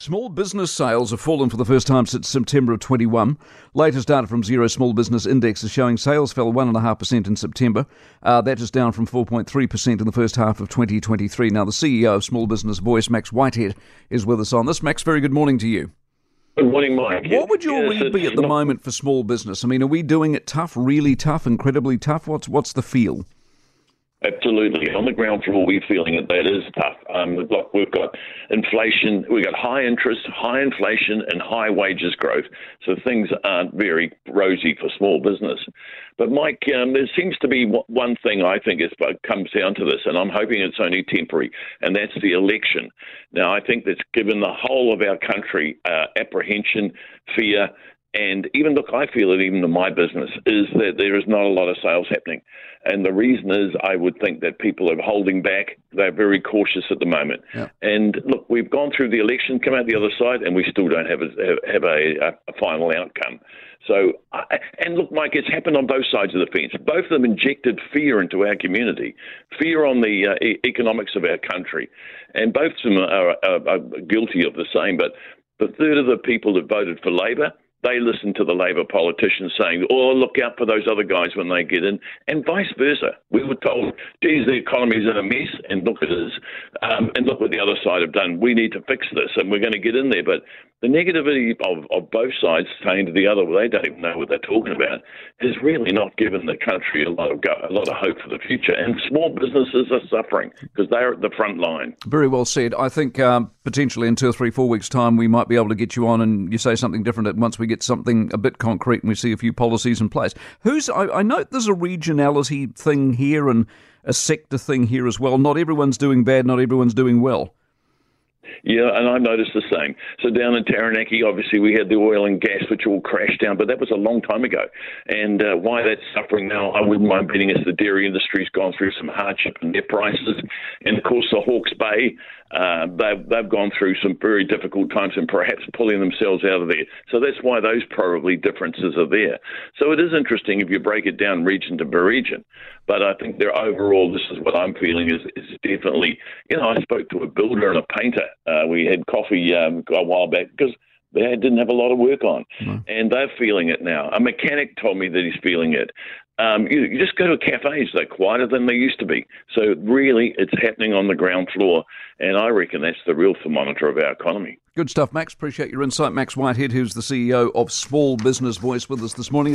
Small business sales have fallen for the first time since September of 21. Latest data from Xero Small Business Index is showing sales fell 1.5% in September. Uh, that is down from 4.3% in the first half of 2023. Now, the CEO of Small Business Voice, Max Whitehead, is with us on this. Max, very good morning to you. Good morning, Mike. What would your yes, read be at the not... moment for small business? I mean, are we doing it tough, really tough, incredibly tough? What's, what's the feel? Absolutely. On the ground floor, we're feeling it. That is tough. Um, look, we've got inflation, we've got high interest, high inflation, and high wages growth. So things aren't very rosy for small business. But, Mike, um, there seems to be one thing I think is, uh, comes down to this, and I'm hoping it's only temporary, and that's the election. Now, I think that's given the whole of our country uh, apprehension, fear, and even look, I feel it even in my business is that there is not a lot of sales happening. And the reason is I would think that people are holding back. They're very cautious at the moment. Yeah. And look, we've gone through the election, come out the other side, and we still don't have a, have a, a final outcome. So, and look, Mike, it's happened on both sides of the fence. Both of them injected fear into our community, fear on the uh, e- economics of our country, and both of them are, are, are guilty of the same. But the third of the people that voted for Labor they listen to the Labor politicians saying, oh, look out for those other guys when they get in, and vice versa. We were told, geez, the economy's in a mess, and look at it, um, and look what the other side have done. We need to fix this, and we're going to get in there. But the negativity of, of both sides saying to the other, well, they don't even know what they're talking about, has really not given the country a lot of go, a lot of hope for the future. And small businesses are suffering because they're at the front line. Very well said. I think um, potentially in two or three, four weeks' time, we might be able to get you on and you say something different once we get something a bit concrete and we see a few policies in place. Who's I, I note there's a regionality thing here and a sector thing here as well. Not everyone's doing bad. Not everyone's doing well. Yeah, and I noticed the same. So down in Taranaki, obviously we had the oil and gas, which all crashed down, but that was a long time ago. And uh, why that's suffering now, I wouldn't mind betting is the dairy industry's gone through some hardship in their prices, and of course the Hawke's Bay, uh, they've they've gone through some very difficult times and perhaps pulling themselves out of there. So that's why those probably differences are there. So it is interesting if you break it down region to region. But I think there overall, this is what I'm feeling is, is definitely, you know, I spoke to a builder and a painter. Uh, we had coffee um, a while back because they didn't have a lot of work on, mm. and they're feeling it now. A mechanic told me that he's feeling it. Um, you, you, just go to cafes; they're quieter than they used to be. So really, it's happening on the ground floor, and I reckon that's the real thermometer of our economy. Good stuff, Max. Appreciate your insight, Max Whitehead, who's the CEO of Small Business Voice, with us this morning.